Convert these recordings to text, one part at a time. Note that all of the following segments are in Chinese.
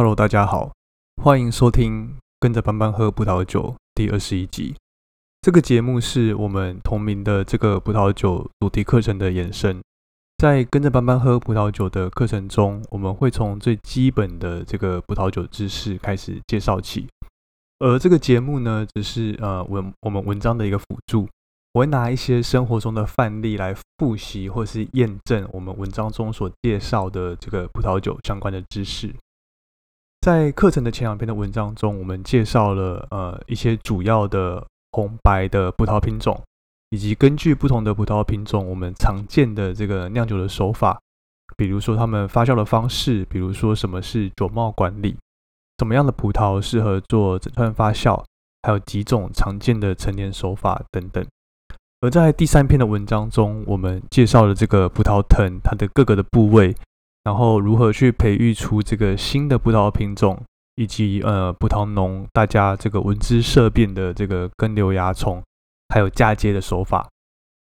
Hello，大家好，欢迎收听《跟着班班喝葡萄酒》第二十一集。这个节目是我们同名的这个葡萄酒主题课程的延伸。在跟着班班喝葡萄酒的课程中，我们会从最基本的这个葡萄酒知识开始介绍起。而这个节目呢，只是呃文我们文章的一个辅助。我会拿一些生活中的范例来复习或是验证我们文章中所介绍的这个葡萄酒相关的知识。在课程的前两篇的文章中，我们介绍了呃一些主要的红白的葡萄品种，以及根据不同的葡萄品种，我们常见的这个酿酒的手法，比如说他们发酵的方式，比如说什么是酒帽管理，什么样的葡萄适合做整串发酵，还有几种常见的陈年手法等等。而在第三篇的文章中，我们介绍了这个葡萄藤它的各个的部位。然后如何去培育出这个新的葡萄品种，以及呃葡萄农大家这个闻之色变的这个根瘤蚜虫，还有嫁接的手法。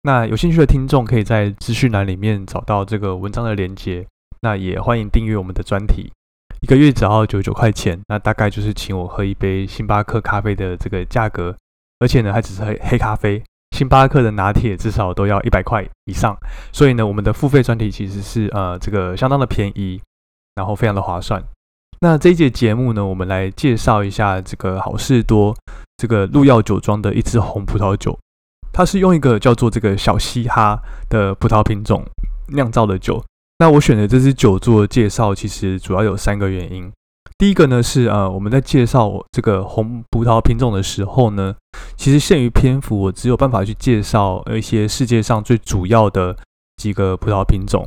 那有兴趣的听众可以在资讯栏里面找到这个文章的连接。那也欢迎订阅我们的专题，一个月只要九十九块钱，那大概就是请我喝一杯星巴克咖啡的这个价格，而且呢还只是黑黑咖啡。星巴克的拿铁至少都要一百块以上，所以呢，我们的付费专题其实是呃这个相当的便宜，然后非常的划算。那这一节节目呢，我们来介绍一下这个好事多这个鹿药酒庄的一支红葡萄酒，它是用一个叫做这个小嘻哈的葡萄品种酿造的酒。那我选的这支酒做介绍，其实主要有三个原因。第一个呢是呃我们在介绍这个红葡萄品种的时候呢，其实限于篇幅，我只有办法去介绍一些世界上最主要的几个葡萄品种。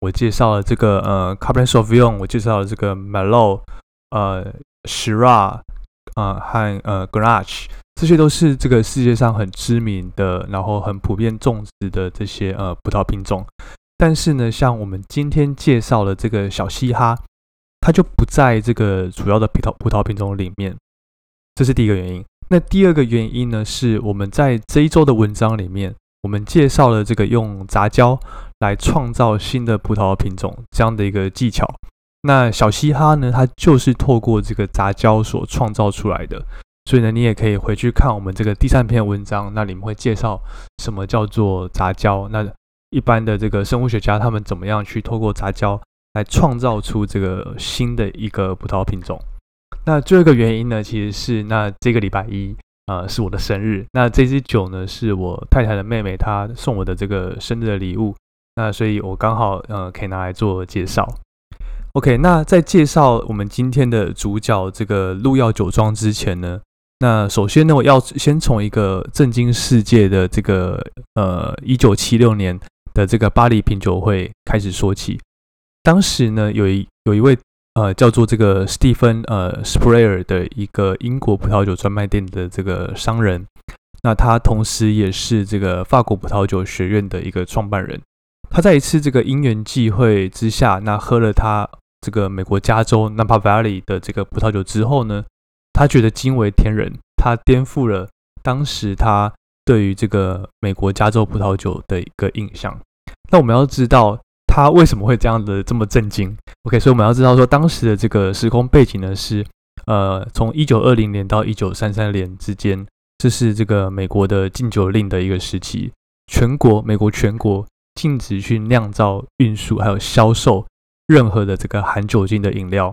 我介绍了这个呃 Cabernet Sauvignon，我介绍了这个 m e l o 呃 Shiraz，呃和呃 g r a c h 这些都是这个世界上很知名的，然后很普遍种植的这些呃葡萄品种。但是呢，像我们今天介绍的这个小嘻哈。它就不在这个主要的葡萄葡萄品种里面，这是第一个原因。那第二个原因呢，是我们在这一周的文章里面，我们介绍了这个用杂交来创造新的葡萄品种这样的一个技巧。那小嘻哈呢，它就是透过这个杂交所创造出来的。所以呢，你也可以回去看我们这个第三篇文章，那里面会介绍什么叫做杂交。那一般的这个生物学家他们怎么样去透过杂交。来创造出这个新的一个葡萄品种。那最后一个原因呢，其实是那这个礼拜一呃是我的生日。那这支酒呢是我太太的妹妹她送我的这个生日的礼物。那所以我刚好呃可以拿来做介绍。OK，那在介绍我们今天的主角这个鹿药酒庄之前呢，那首先呢我要先从一个震惊世界的这个呃一九七六年的这个巴黎品酒会开始说起。当时呢，有一有一位呃叫做这个史蒂芬呃 Sprayer 的一个英国葡萄酒专卖店的这个商人，那他同时也是这个法国葡萄酒学院的一个创办人。他在一次这个因缘际会之下，那喝了他这个美国加州 Napa Valley 的这个葡萄酒之后呢，他觉得惊为天人，他颠覆了当时他对于这个美国加州葡萄酒的一个印象。那我们要知道。他为什么会这样的这么震惊？OK，所以我们要知道说，当时的这个时空背景呢是，呃，从一九二零年到一九三三年之间，这是这个美国的禁酒令的一个时期，全国美国全国禁止去酿造、运输还有销售任何的这个含酒精的饮料。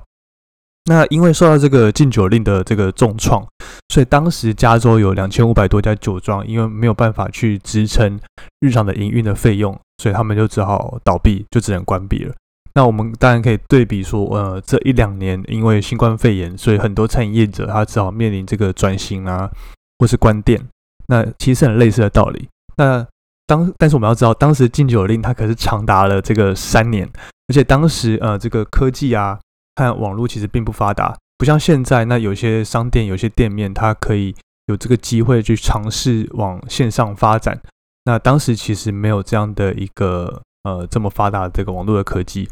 那因为受到这个禁酒令的这个重创，所以当时加州有两千五百多家酒庄，因为没有办法去支撑日常的营运的费用。所以他们就只好倒闭，就只能关闭了。那我们当然可以对比说，呃，这一两年因为新冠肺炎，所以很多餐饮业者他只好面临这个转型啊，或是关店。那其实很类似的道理。那当但是我们要知道，当时禁酒令它可是长达了这个三年，而且当时呃这个科技啊和网络其实并不发达，不像现在，那有些商店、有些店面它可以有这个机会去尝试往线上发展。那当时其实没有这样的一个呃这么发达的这个网络的科技，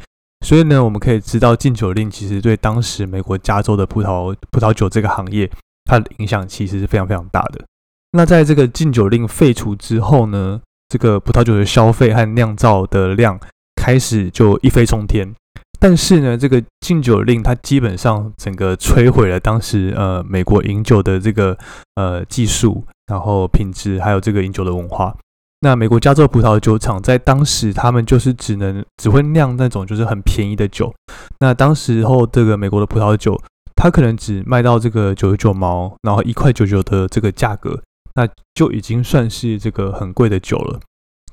所以呢，我们可以知道禁酒令其实对当时美国加州的葡萄葡萄酒这个行业，它的影响其实是非常非常大的。那在这个禁酒令废除之后呢，这个葡萄酒的消费和酿造的量开始就一飞冲天。但是呢，这个禁酒令它基本上整个摧毁了当时呃美国饮酒的这个呃技术，然后品质，还有这个饮酒的文化。那美国加州葡萄酒厂在当时，他们就是只能只会酿那种就是很便宜的酒。那当时候这个美国的葡萄酒，它可能只卖到这个九十九毛，然后一块九九的这个价格，那就已经算是这个很贵的酒了。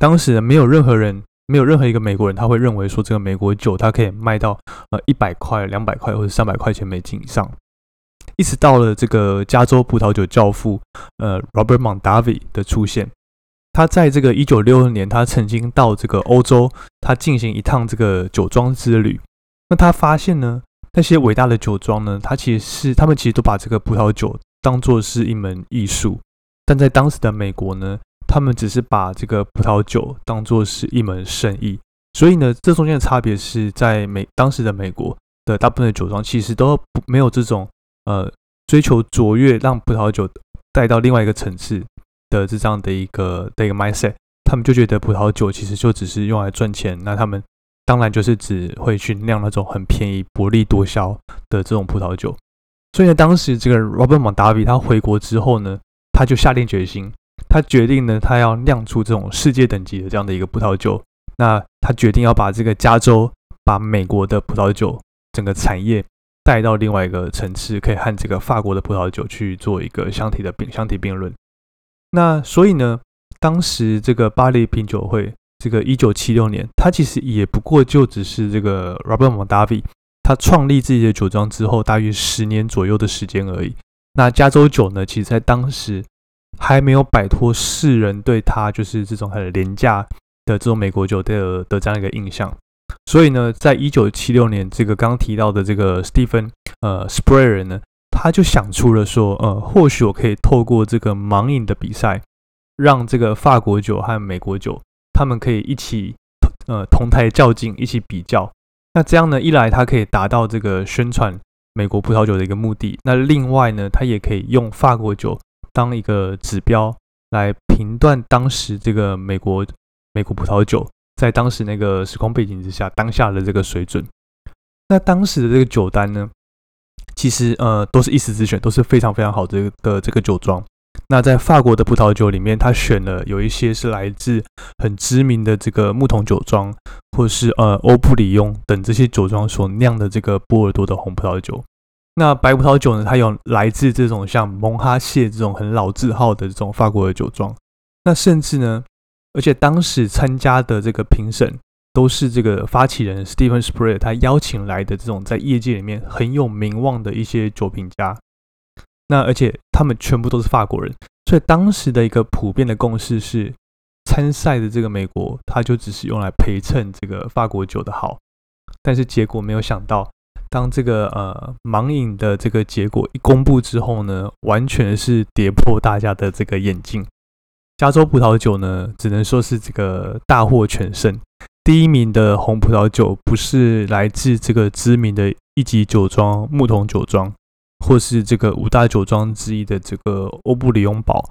当时没有任何人，没有任何一个美国人，他会认为说这个美国酒它可以卖到呃一百块、两百块或者三百块钱美金以上。一直到了这个加州葡萄酒教父呃 Robert Mondavi 的出现。他在这个一九六二年，他曾经到这个欧洲，他进行一趟这个酒庄之旅。那他发现呢，那些伟大的酒庄呢，他其实是他们其实都把这个葡萄酒当做是一门艺术。但在当时的美国呢，他们只是把这个葡萄酒当做是一门生意。所以呢，这中间的差别是在美当时的美国的大部分的酒庄其实都没有这种呃追求卓越，让葡萄酒带到另外一个层次。的这样的一个的一个 mindset，他们就觉得葡萄酒其实就只是用来赚钱，那他们当然就是只会去酿那种很便宜、薄利多销的这种葡萄酒。所以呢，当时这个 Robert Mondavi 他回国之后呢，他就下定决心，他决定呢，他要酿出这种世界等级的这样的一个葡萄酒。那他决定要把这个加州、把美国的葡萄酒整个产业带到另外一个层次，可以和这个法国的葡萄酒去做一个相提的并相提并论。那所以呢，当时这个巴黎品酒会，这个一九七六年，它其实也不过就只是这个 Robert Mondavi 他创立自己的酒庄之后，大约十年左右的时间而已。那加州酒呢，其实在当时还没有摆脱世人对他就是这种很廉价的这种美国酒的的这样一个印象。所以呢，在一九七六年，这个刚提到的这个 Stephen 呃 Sprayer 呢。他就想出了说，呃，或许我可以透过这个盲饮的比赛，让这个法国酒和美国酒，他们可以一起，呃，同台较劲，一起比较。那这样呢，一来他可以达到这个宣传美国葡萄酒的一个目的，那另外呢，他也可以用法国酒当一个指标来评断当时这个美国美国葡萄酒在当时那个时空背景之下当下的这个水准。那当时的这个酒单呢？其实呃都是一时之选，都是非常非常好的的这个酒庄。那在法国的葡萄酒里面，他选了有一些是来自很知名的这个木桶酒庄，或是呃欧布里雍等这些酒庄所酿的这个波尔多的红葡萄酒。那白葡萄酒呢，它有来自这种像蒙哈谢这种很老字号的这种法国的酒庄。那甚至呢，而且当时参加的这个评审。都是这个发起人 Stephen Spray 他邀请来的这种在业界里面很有名望的一些酒评家，那而且他们全部都是法国人，所以当时的一个普遍的共识是，参赛的这个美国他就只是用来陪衬这个法国酒的好，但是结果没有想到，当这个呃盲饮的这个结果一公布之后呢，完全是跌破大家的这个眼镜，加州葡萄酒呢只能说是这个大获全胜。第一名的红葡萄酒不是来自这个知名的一级酒庄木桶酒庄，或是这个五大酒庄之一的这个欧布里翁堡，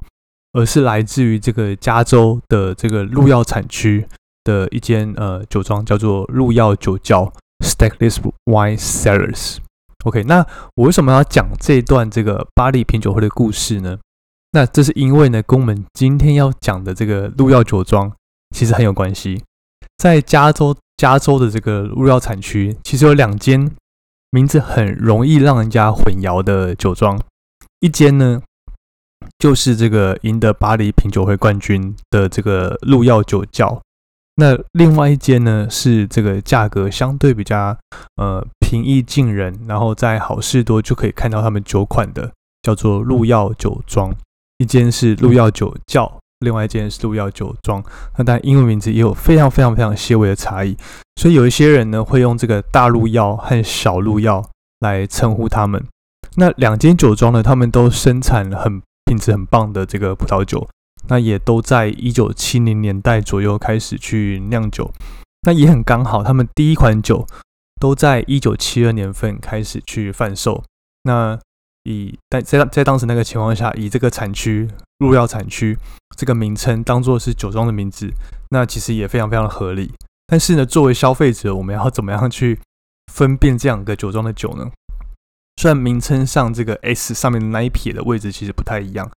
而是来自于这个加州的这个鹿药产区的一间呃酒庄，叫做鹿药酒窖 （Stackless Wine Cellars）。OK，那我为什么要讲这段这个巴黎品酒会的故事呢？那这是因为呢，跟我们今天要讲的这个鹿药酒庄其实很有关系。在加州，加州的这个鹿药产区，其实有两间名字很容易让人家混淆的酒庄。一间呢，就是这个赢得巴黎品酒会冠军的这个鹿药酒窖。那另外一间呢，是这个价格相对比较呃平易近人，然后在好事多就可以看到他们酒款的，叫做鹿药酒庄。一间是鹿药酒窖。另外一间是鹿药酒庄，那但英文名字也有非常非常非常细微的差异，所以有一些人呢会用这个大鹿药和小鹿药来称呼他们。那两间酒庄呢，他们都生产很品质很棒的这个葡萄酒，那也都在一九七零年代左右开始去酿酒，那也很刚好，他们第一款酒都在一九七二年份开始去贩售。那以在在在当时那个情况下，以这个产区入药产区这个名称当做是酒庄的名字，那其实也非常非常的合理。但是呢，作为消费者，我们要怎么样去分辨这两个酒庄的酒呢？虽然名称上这个 S 上面那一撇的位置其实不太一样，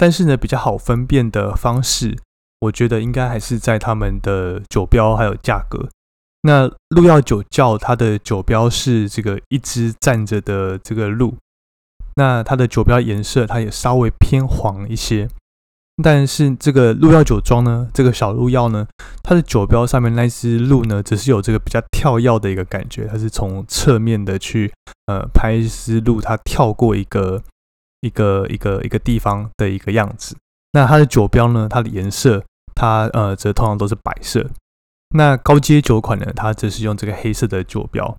但是呢，比较好分辨的方式，我觉得应该还是在他们的酒标还有价格。那鹿药酒窖它的酒标是这个一只站着的这个鹿，那它的酒标颜色它也稍微偏黄一些。但是这个鹿药酒庄呢，这个小鹿药呢，它的酒标上面那只鹿呢，只是有这个比较跳跃的一个感觉，它是从侧面的去呃拍一只鹿，它跳过一个一个一个一个地方的一个样子。那它的酒标呢，它的颜色它呃则通常都是白色。那高阶酒款呢，它则是用这个黑色的酒标。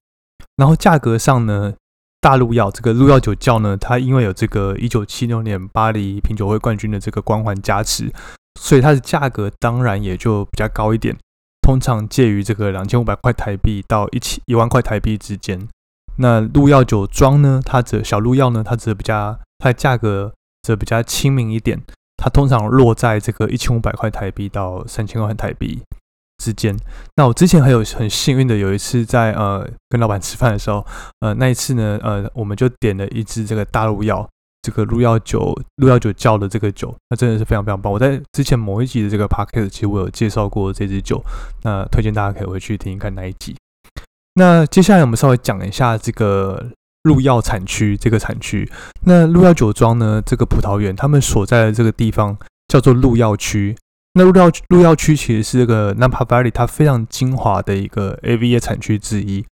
然后价格上呢。大陆药这个鹿药酒窖呢，它因为有这个一九七六年巴黎品酒会冠军的这个光环加持，所以它的价格当然也就比较高一点，通常介于这个两千五百块台币到一千一万块台币之间。那鹿药酒庄呢，它则小鹿药呢，它则比较它的价格则比较亲民一点，它通常落在这个一千五百块台币到三千块台币。之间，那我之前还有很幸运的有一次在呃跟老板吃饭的时候，呃那一次呢，呃我们就点了一支这个大陆药，这个鹿药酒鹿药酒窖的这个酒，那真的是非常非常棒。我在之前某一集的这个 podcast 其实我有介绍过这支酒，那推荐大家可以回去听一看那一集。那接下来我们稍微讲一下这个鹿药产区这个产区，那鹿药酒庄呢这个葡萄园，他们所在的这个地方叫做鹿药区。那鹿药鹿药区其实是这个 Napa Valley 它非常精华的一个 AVA 产区之一，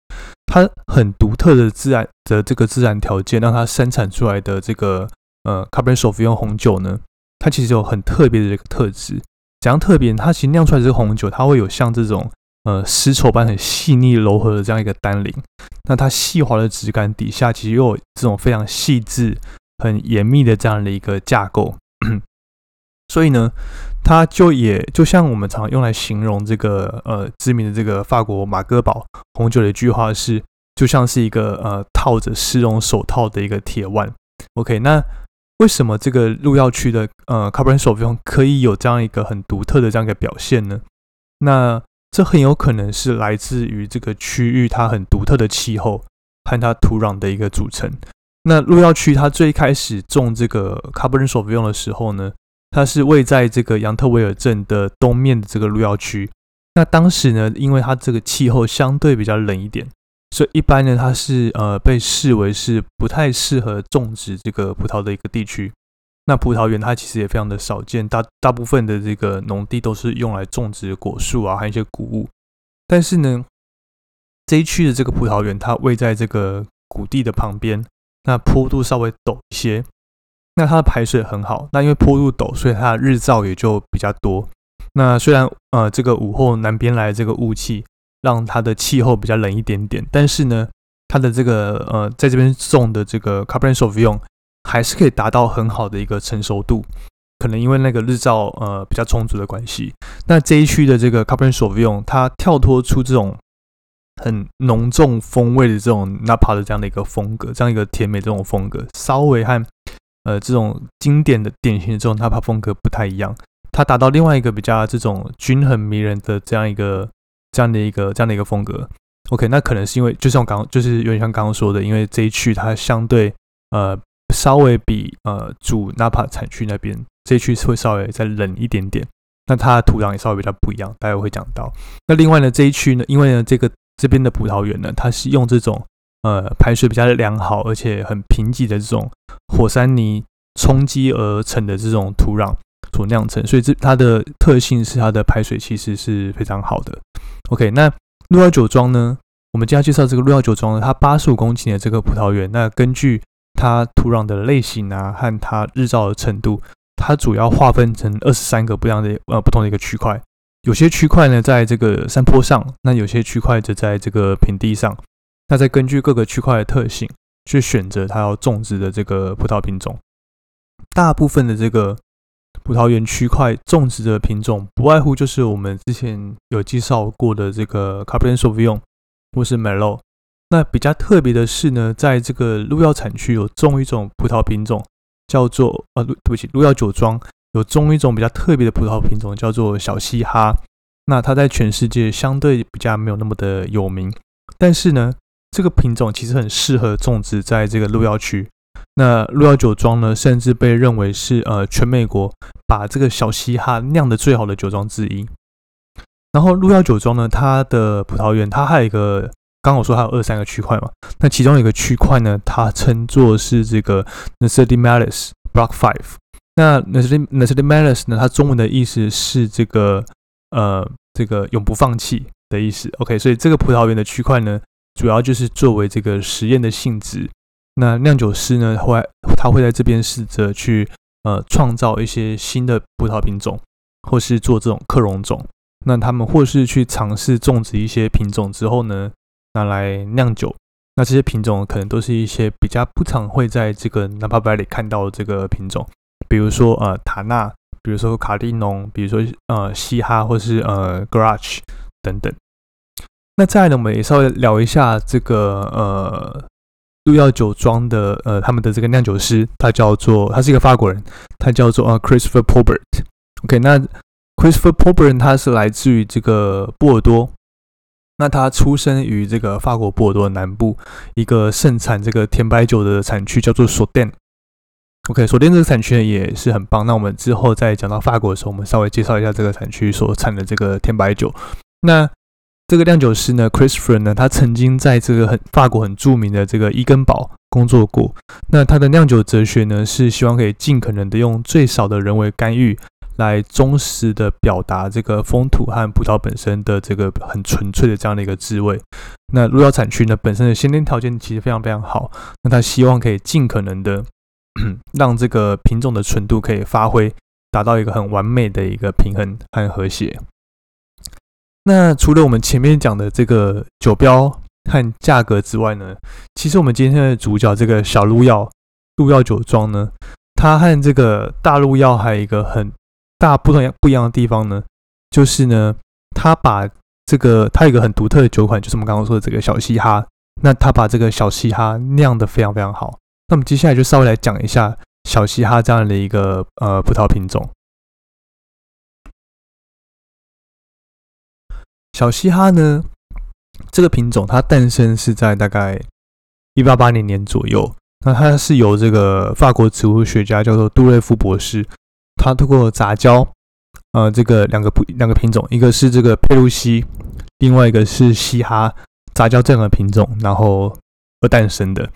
它很独特的自然的这个自然条件，让它生产出来的这个呃 Cabernet Sauvignon 红酒呢，它其实有很特别的这个特质。怎样特别？它其实酿出来这个红酒，它会有像这种呃丝绸般很细腻柔和的这样一个单宁，那它细滑的质感底下，其实又有这种非常细致、很严密的这样的一个架构。所以呢，它就也就像我们常用来形容这个呃知名的这个法国马戈堡红酒的一句话是，就像是一个呃套着丝绒手套的一个铁腕。OK，那为什么这个鹿药区的呃 Cabernet Sauvignon 可以有这样一个很独特的这样一个表现呢？那这很有可能是来自于这个区域它很独特的气候和它土壤的一个组成。那鹿药区它最开始种这个 Cabernet Sauvignon 的时候呢？它是位在这个杨特维尔镇的东面的这个鹿药区。那当时呢，因为它这个气候相对比较冷一点，所以一般呢，它是呃被视为是不太适合种植这个葡萄的一个地区。那葡萄园它其实也非常的少见，大大部分的这个农地都是用来种植果树啊，还有一些谷物。但是呢，这一区的这个葡萄园它位在这个谷地的旁边，那坡度稍微陡一些。那它的排水很好，那因为坡度陡，所以它的日照也就比较多。那虽然呃这个午后南边来这个雾气，让它的气候比较冷一点点，但是呢，它的这个呃在这边种的这个 Cabernet Sauvignon 还是可以达到很好的一个成熟度。可能因为那个日照呃比较充足的关系，那这一区的这个 Cabernet Sauvignon 它跳脱出这种很浓重风味的这种 Napa 的这样的一个风格，这样一个甜美这种风格，稍微和呃，这种经典的典型的这种 Napa 风格不太一样，它达到另外一个比较这种均衡迷人的这样一个这样的一个这样的一个风格。OK，那可能是因为就像我刚就是有点像刚刚说的，因为这一区它相对呃稍微比呃主纳帕产区那边这一区是会稍微再冷一点点，那它的土壤也稍微比较不一样，待会会讲到。那另外呢这一区呢，因为呢这个这边的葡萄园呢，它是用这种。呃，排水比较良好，而且很贫瘠的这种火山泥冲击而成的这种土壤所酿成，所以这它的特性是它的排水其实是非常好的。OK，那鹿药酒庄呢？我们今天介绍这个鹿药酒庄呢，它八十五公顷的这个葡萄园，那根据它土壤的类型啊和它日照的程度，它主要划分成二十三个不一样的呃不同的一个区块，有些区块呢在这个山坡上，那有些区块则在这个平地上。那再根据各个区块的特性去选择它要种植的这个葡萄品种。大部分的这个葡萄园区块种植的品种，不外乎就是我们之前有介绍过的这个 Cabernet Sauvignon 或是 Merlot。那比较特别的是呢，在这个鹿药产区有种一种葡萄品种，叫做呃，对不起，鹿药酒庄有种一种比较特别的葡萄品种，叫做小西哈。那它在全世界相对比较没有那么的有名，但是呢。这个品种其实很适合种植在这个鹿药区。那鹿药酒庄呢，甚至被认为是呃全美国把这个小嘻哈酿的最好的酒庄之一。然后鹿药酒庄呢，它的葡萄园它还有一个，刚我说还有二三个区块嘛，那其中有一个区块呢，它称作是这个 n a c e d i Malice Block Five。那 n a c e d i n a c e d i Malice 呢，它中文的意思是这个呃这个永不放弃的意思。OK，所以这个葡萄园的区块呢，主要就是作为这个实验的性质。那酿酒师呢，会他会在这边试着去呃创造一些新的葡萄品种，或是做这种克隆种。那他们或是去尝试种植一些品种之后呢，拿来酿酒。那这些品种可能都是一些比较不常会在这个 Napa Valley 看到的这个品种，比如说呃塔纳，比如说卡利农，比如说呃嘻哈或是呃 Garage 等等。那再呢，我们也稍微聊一下这个呃鹿药酒庄的呃他们的这个酿酒师，他叫做他是一个法国人，他叫做呃 Christopher Pobert。OK，那 Christopher Pobert 他是来自于这个波尔多，那他出生于这个法国波尔多南部一个盛产这个甜白酒的产区，叫做索甸。OK，索甸这个产区也是很棒。那我们之后再讲到法国的时候，我们稍微介绍一下这个产区所产的这个甜白酒。那这个酿酒师呢，Christopher 呢，他曾经在这个很法国很著名的这个伊根堡工作过。那他的酿酒哲学呢，是希望可以尽可能的用最少的人为干预。来忠实的表达这个风土和葡萄本身的这个很纯粹的这样的一个滋味。那鹿角产区呢本身的先天条件其实非常非常好，那他希望可以尽可能的 让这个品种的纯度可以发挥，达到一个很完美的一个平衡和和谐。那除了我们前面讲的这个酒标和价格之外呢，其实我们今天的主角这个小鹿药鹿药酒庄呢，它和这个大鹿药还有一个很大不同不一样的地方呢，就是呢，他把这个他有一个很独特的酒款，就是我们刚刚说的这个小嘻哈。那他把这个小嘻哈酿的非常非常好。那我们接下来就稍微来讲一下小嘻哈这样的一个呃葡萄品种。小嘻哈呢，这个品种它诞生是在大概一八八零年左右。那它是由这个法国植物学家叫做杜瑞夫博士。它通过杂交，呃，这个两个不两个品种，一个是这个佩露西，另外一个是嘻哈，杂交这两个品种，然后而诞生的。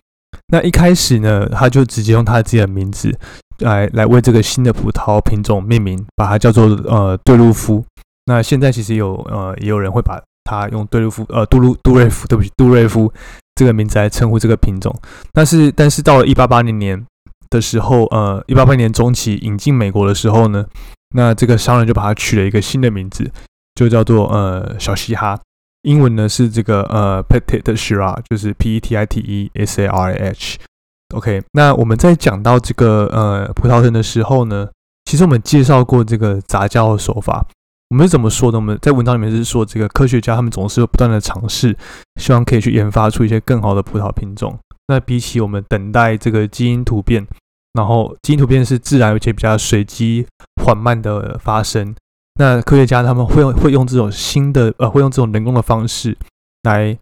那一开始呢，他就直接用他自己的名字来来为这个新的葡萄品种命名，把它叫做呃对路夫。那现在其实有呃也有人会把它用对路夫呃杜鲁杜瑞夫，对不起杜瑞夫这个名字来称呼这个品种。但是但是到了一八八零年。的时候，呃，一八八年中期引进美国的时候呢，那这个商人就把它取了一个新的名字，就叫做呃小嘻哈，英文呢是这个呃 Petit Shira，就是 P E T I T E S A R A H。OK，那我们在讲到这个呃葡萄藤的时候呢，其实我们介绍过这个杂交的手法，我们是怎么说的？我们在文章里面是说，这个科学家他们总是不断的尝试，希望可以去研发出一些更好的葡萄品种。那比起我们等待这个基因突变，然后基因突变是自然而且比较随机缓慢的发生。那科学家他们会用会用这种新的呃会用这种人工的方式来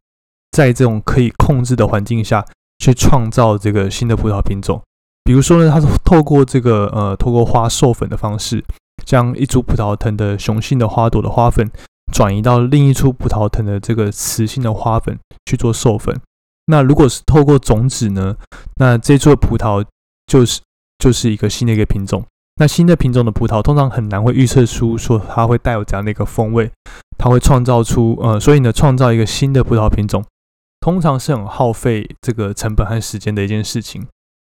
在这种可以控制的环境下去创造这个新的葡萄品种。比如说呢，它是透过这个呃透过花授粉的方式，将一株葡萄藤的雄性的花朵的花粉转移到另一株葡萄藤的这个雌性的花粉去做授粉。那如果是透过种子呢？那这株葡萄就是就是一个新的一个品种。那新的品种的葡萄通常很难会预测出说它会带有这样的一个风味，它会创造出呃，所以呢，创造一个新的葡萄品种，通常是很耗费这个成本和时间的一件事情。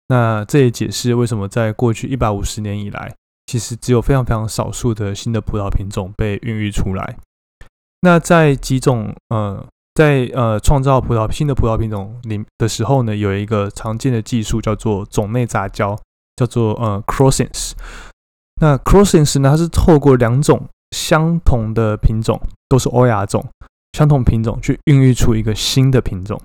那这也解释为什么在过去一百五十年以来，其实只有非常非常少数的新的葡萄品种被孕育出来。那在几种呃。在呃创造葡萄新的葡萄品种里的时候呢，有一个常见的技术叫做种内杂交，叫做呃 crossings。那 crossings 呢，它是透过两种相同的品种，都是欧亚种，相同品种去孕育出一个新的品种。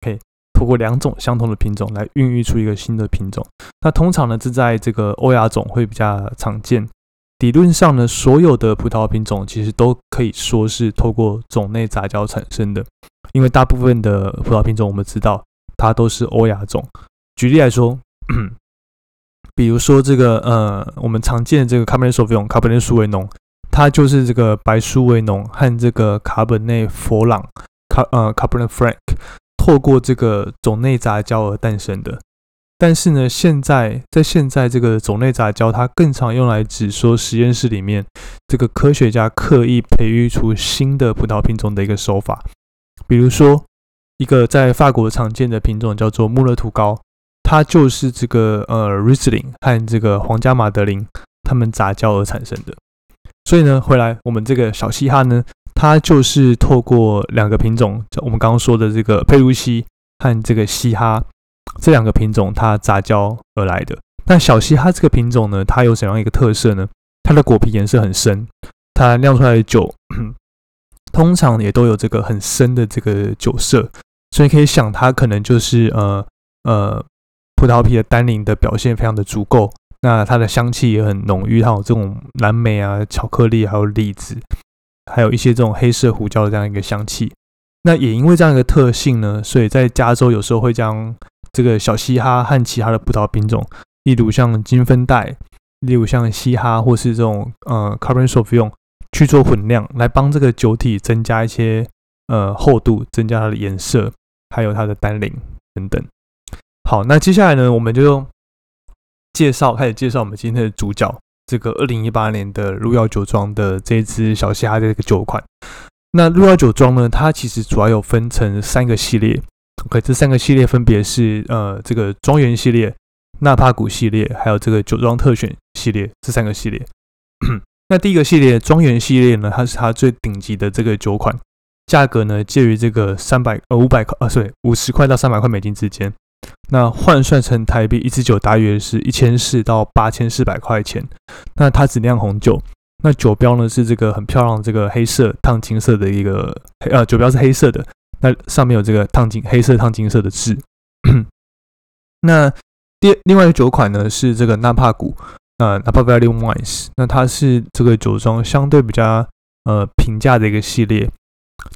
可以透过两种相同的品种来孕育出一个新的品种。那通常呢，是在这个欧亚种会比较常见。理论上呢，所有的葡萄品种其实都可以说是透过种内杂交产生的。因为大部分的葡萄品种我们知道它都是欧亚种。举例来说，比如说这个呃，我们常见的这个卡本内苏维卡本内苏维农，它就是这个白苏维农和这个卡本内佛朗卡呃卡本内 Frank 透过这个种内杂交而诞生的。但是呢，现在在现在这个种类杂交，它更常用来指说实验室里面这个科学家刻意培育出新的葡萄品种的一个手法。比如说，一个在法国常见的品种叫做穆勒图高，它就是这个呃 Riesling 和这个皇家马德琳它们杂交而产生的。所以呢，回来我们这个小嘻哈呢，它就是透过两个品种，我们刚刚说的这个佩鲁西和这个嘻哈。这两个品种它杂交而来的。那小西哈这个品种呢，它有怎样一个特色呢？它的果皮颜色很深，它酿出来的酒 通常也都有这个很深的这个酒色，所以可以想它可能就是呃呃葡萄皮的单宁的表现非常的足够。那它的香气也很浓郁，它有这种蓝莓啊、巧克力，还有栗子，还有一些这种黑色胡椒的这样一个香气。那也因为这样一个特性呢，所以在加州有时候会将这个小嘻哈和其他的葡萄品种，例如像金分带，例如像嘻哈或是这种呃 Cabernet Sauvignon 去做混酿，来帮这个酒体增加一些呃厚度，增加它的颜色，还有它的单宁等等。好，那接下来呢，我们就介绍开始介绍我们今天的主角，这个二零一八年的路遥酒庄的这支小嘻哈的这个酒款。那路遥酒庄呢，它其实主要有分成三个系列。OK，这三个系列分别是呃，这个庄园系列、纳帕谷系列，还有这个酒庄特选系列这三个系列。那第一个系列庄园系列呢，它是它最顶级的这个酒款，价格呢介于这个三百呃五百块啊，对，五十块到三百块美金之间。那换算成台币，一支酒大约是一千四到八千四百块钱。那它只酿红酒，那酒标呢是这个很漂亮的这个黑色烫金色的一个呃酒标是黑色的。那上面有这个烫金黑色烫金色的字。那第另外一个酒款呢是这个纳帕谷，呃，Napa Valley Wines。那它是这个酒庄相对比较呃平价的一个系列，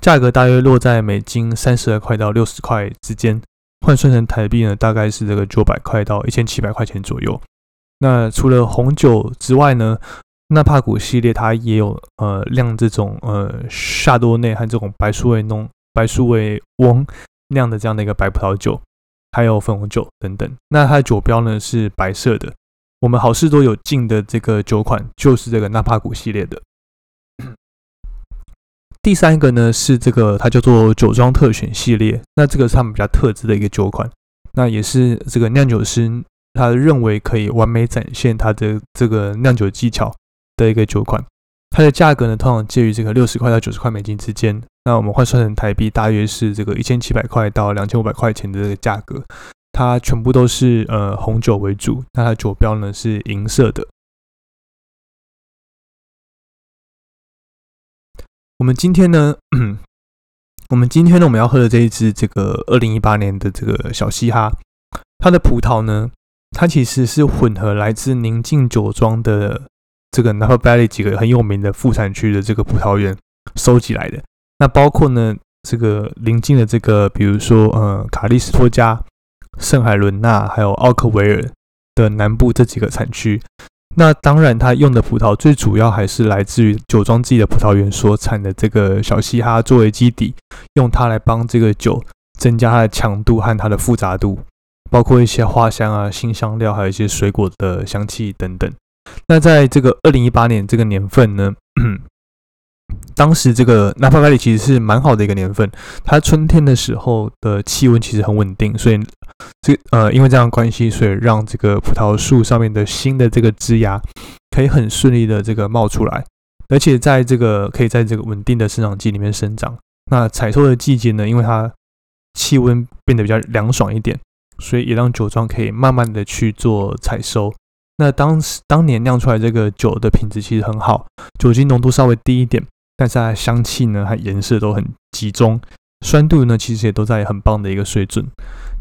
价格大约落在美金三十二块到六十块之间，换算成台币呢大概是这个九百块到一千七百块钱左右。那除了红酒之外呢，纳帕谷系列它也有呃酿这种呃夏多内和这种白苏维农。白苏维翁酿的这样的一个白葡萄酒，还有粉红酒等等。那它的酒标呢是白色的。我们好事多有进的这个酒款就是这个纳帕谷系列的。第三个呢是这个，它叫做酒庄特选系列。那这个是他们比较特制的一个酒款，那也是这个酿酒师他认为可以完美展现他的这个酿酒技巧的一个酒款。它的价格呢通常介于这个六十块到九十块美金之间。那我们换算成台币，大约是这个一千七百块到两千五百块钱的这个价格。它全部都是呃红酒为主，那它酒标呢是银色的。我们今天呢，我们今天呢我们要喝的这一支这个二零一八年的这个小嘻哈，它的葡萄呢，它其实是混合来自宁静酒庄的这个 Napa Valley 几个很有名的副产区的这个葡萄园收集来的。那包括呢，这个邻近的这个，比如说呃，卡利斯托加、圣海伦娜，还有奥克维尔的南部这几个产区。那当然，它用的葡萄最主要还是来自于酒庄自己的葡萄园所产的这个小嘻哈作为基底，用它来帮这个酒增加它的强度和它的复杂度，包括一些花香啊、新香料，还有一些水果的香气等等。那在这个二零一八年这个年份呢？当时这个纳帕盖里其实是蛮好的一个年份，它春天的时候的气温其实很稳定，所以这呃因为这样关系，所以让这个葡萄树上面的新的这个枝芽可以很顺利的这个冒出来，而且在这个可以在这个稳定的生长季里面生长。那采收的季节呢，因为它气温变得比较凉爽一点，所以也让酒庄可以慢慢的去做采收。那当时当年酿出来这个酒的品质其实很好，酒精浓度稍微低一点。但是它香气呢，和颜色都很集中，酸度呢，其实也都在很棒的一个水准。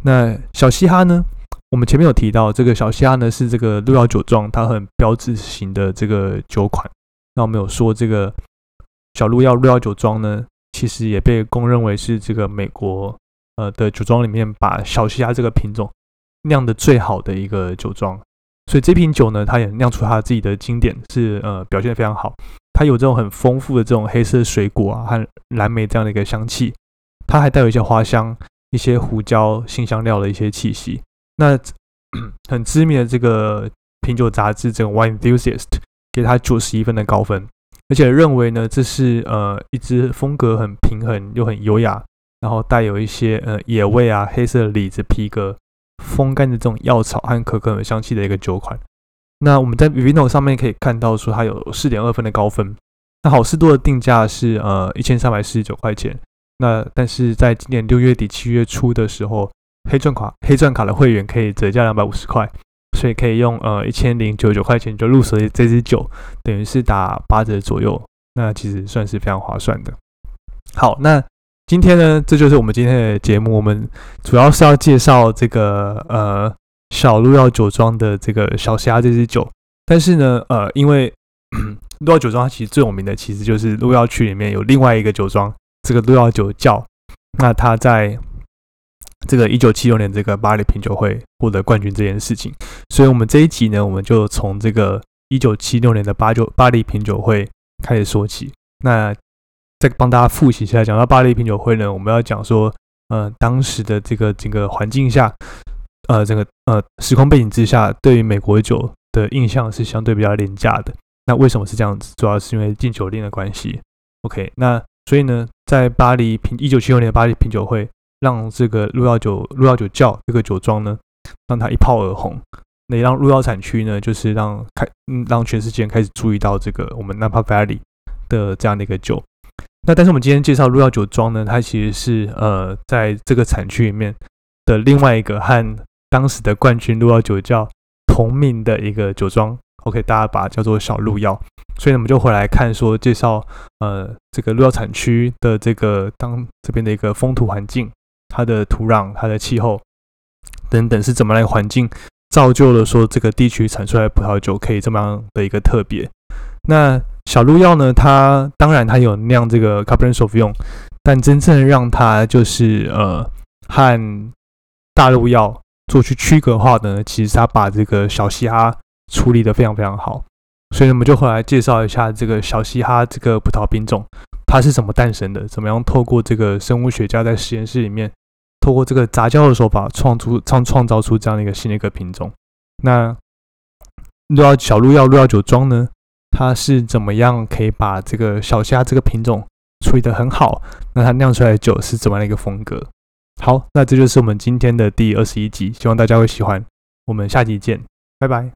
那小嘻哈呢，我们前面有提到，这个小嘻哈呢是这个鹿窑酒庄，它很标志型的这个酒款。那我们有说这个小鹿窑鹿窑酒庄呢，其实也被公认为是这个美国呃的酒庄里面把小西哈这个品种酿的最好的一个酒庄。所以这瓶酒呢，它也酿出它自己的经典，是呃表现的非常好。它有这种很丰富的这种黑色水果啊和蓝莓这样的一个香气，它还带有一些花香、一些胡椒、新香料的一些气息。那 很知名的这个品酒杂志这个 Wine Enthusiast 给它九十一分的高分，而且认为呢这是呃一支风格很平衡又很优雅，然后带有一些呃野味啊、黑色李子、皮革。风干的这种药草和可可的香气的一个酒款。那我们在 Vino 上面可以看到说它有四点二分的高分。那好事多的定价是呃一千三百四十九块钱。那但是在今年六月底七月初的时候，黑钻卡黑钻卡的会员可以折价两百五十块，所以可以用呃一千零九十九块钱就入手这支酒，等于是打八折左右。那其实算是非常划算的。好，那。今天呢，这就是我们今天的节目。我们主要是要介绍这个呃小鹿药酒庄的这个小虾这支酒。但是呢，呃，因为鹿药酒庄它其实最有名的其实就是鹿药区里面有另外一个酒庄，这个鹿药酒窖。那他在这个一九七六年这个巴黎品酒会获得冠军这件事情，所以我们这一集呢，我们就从这个一九七六年的巴九巴黎品酒会开始说起。那再帮大家复习一下，讲到巴黎品酒会呢，我们要讲说，呃，当时的这个整个环境下，呃，整个呃时空背景之下，对于美国酒的印象是相对比较廉价的。那为什么是这样子？主要是因为禁酒令的关系。OK，那所以呢，在巴黎品一九七六年巴黎品酒会，让这个鹿药酒鹿药酒窖这个酒庄呢，让它一炮而红，那也让鹿药产区呢，就是让开嗯让全世界开始注意到这个我们 Napa Valley 的这样的一个酒。那但是我们今天介绍鹿药酒庄呢，它其实是呃在这个产区里面的另外一个和当时的冠军鹿药酒窖同名的一个酒庄。OK，大家把它叫做小鹿药。所以呢我们就回来看说介绍呃这个鹿药产区的这个当这边的一个风土环境，它的土壤、它的气候等等是怎么来环境造就了说这个地区产出来的葡萄酒可以这么样的一个特别。那小鹿药呢？它当然它有酿这个 Cabernet Sauvignon，但真正让它就是呃和大陆药做去区隔化的呢，其实它把这个小嘻哈处理的非常非常好。所以我们就回来介绍一下这个小嘻哈这个葡萄品种，它是怎么诞生的？怎么样透过这个生物学家在实验室里面，透过这个杂交的手法创出创创造出这样的一个新的一个品种？那鹿药小鹿药鹿药酒庄呢？它是怎么样可以把这个小虾这个品种处理得很好？那它酿出来的酒是怎么样的一个风格？好，那这就是我们今天的第二十一集，希望大家会喜欢。我们下集见，拜拜。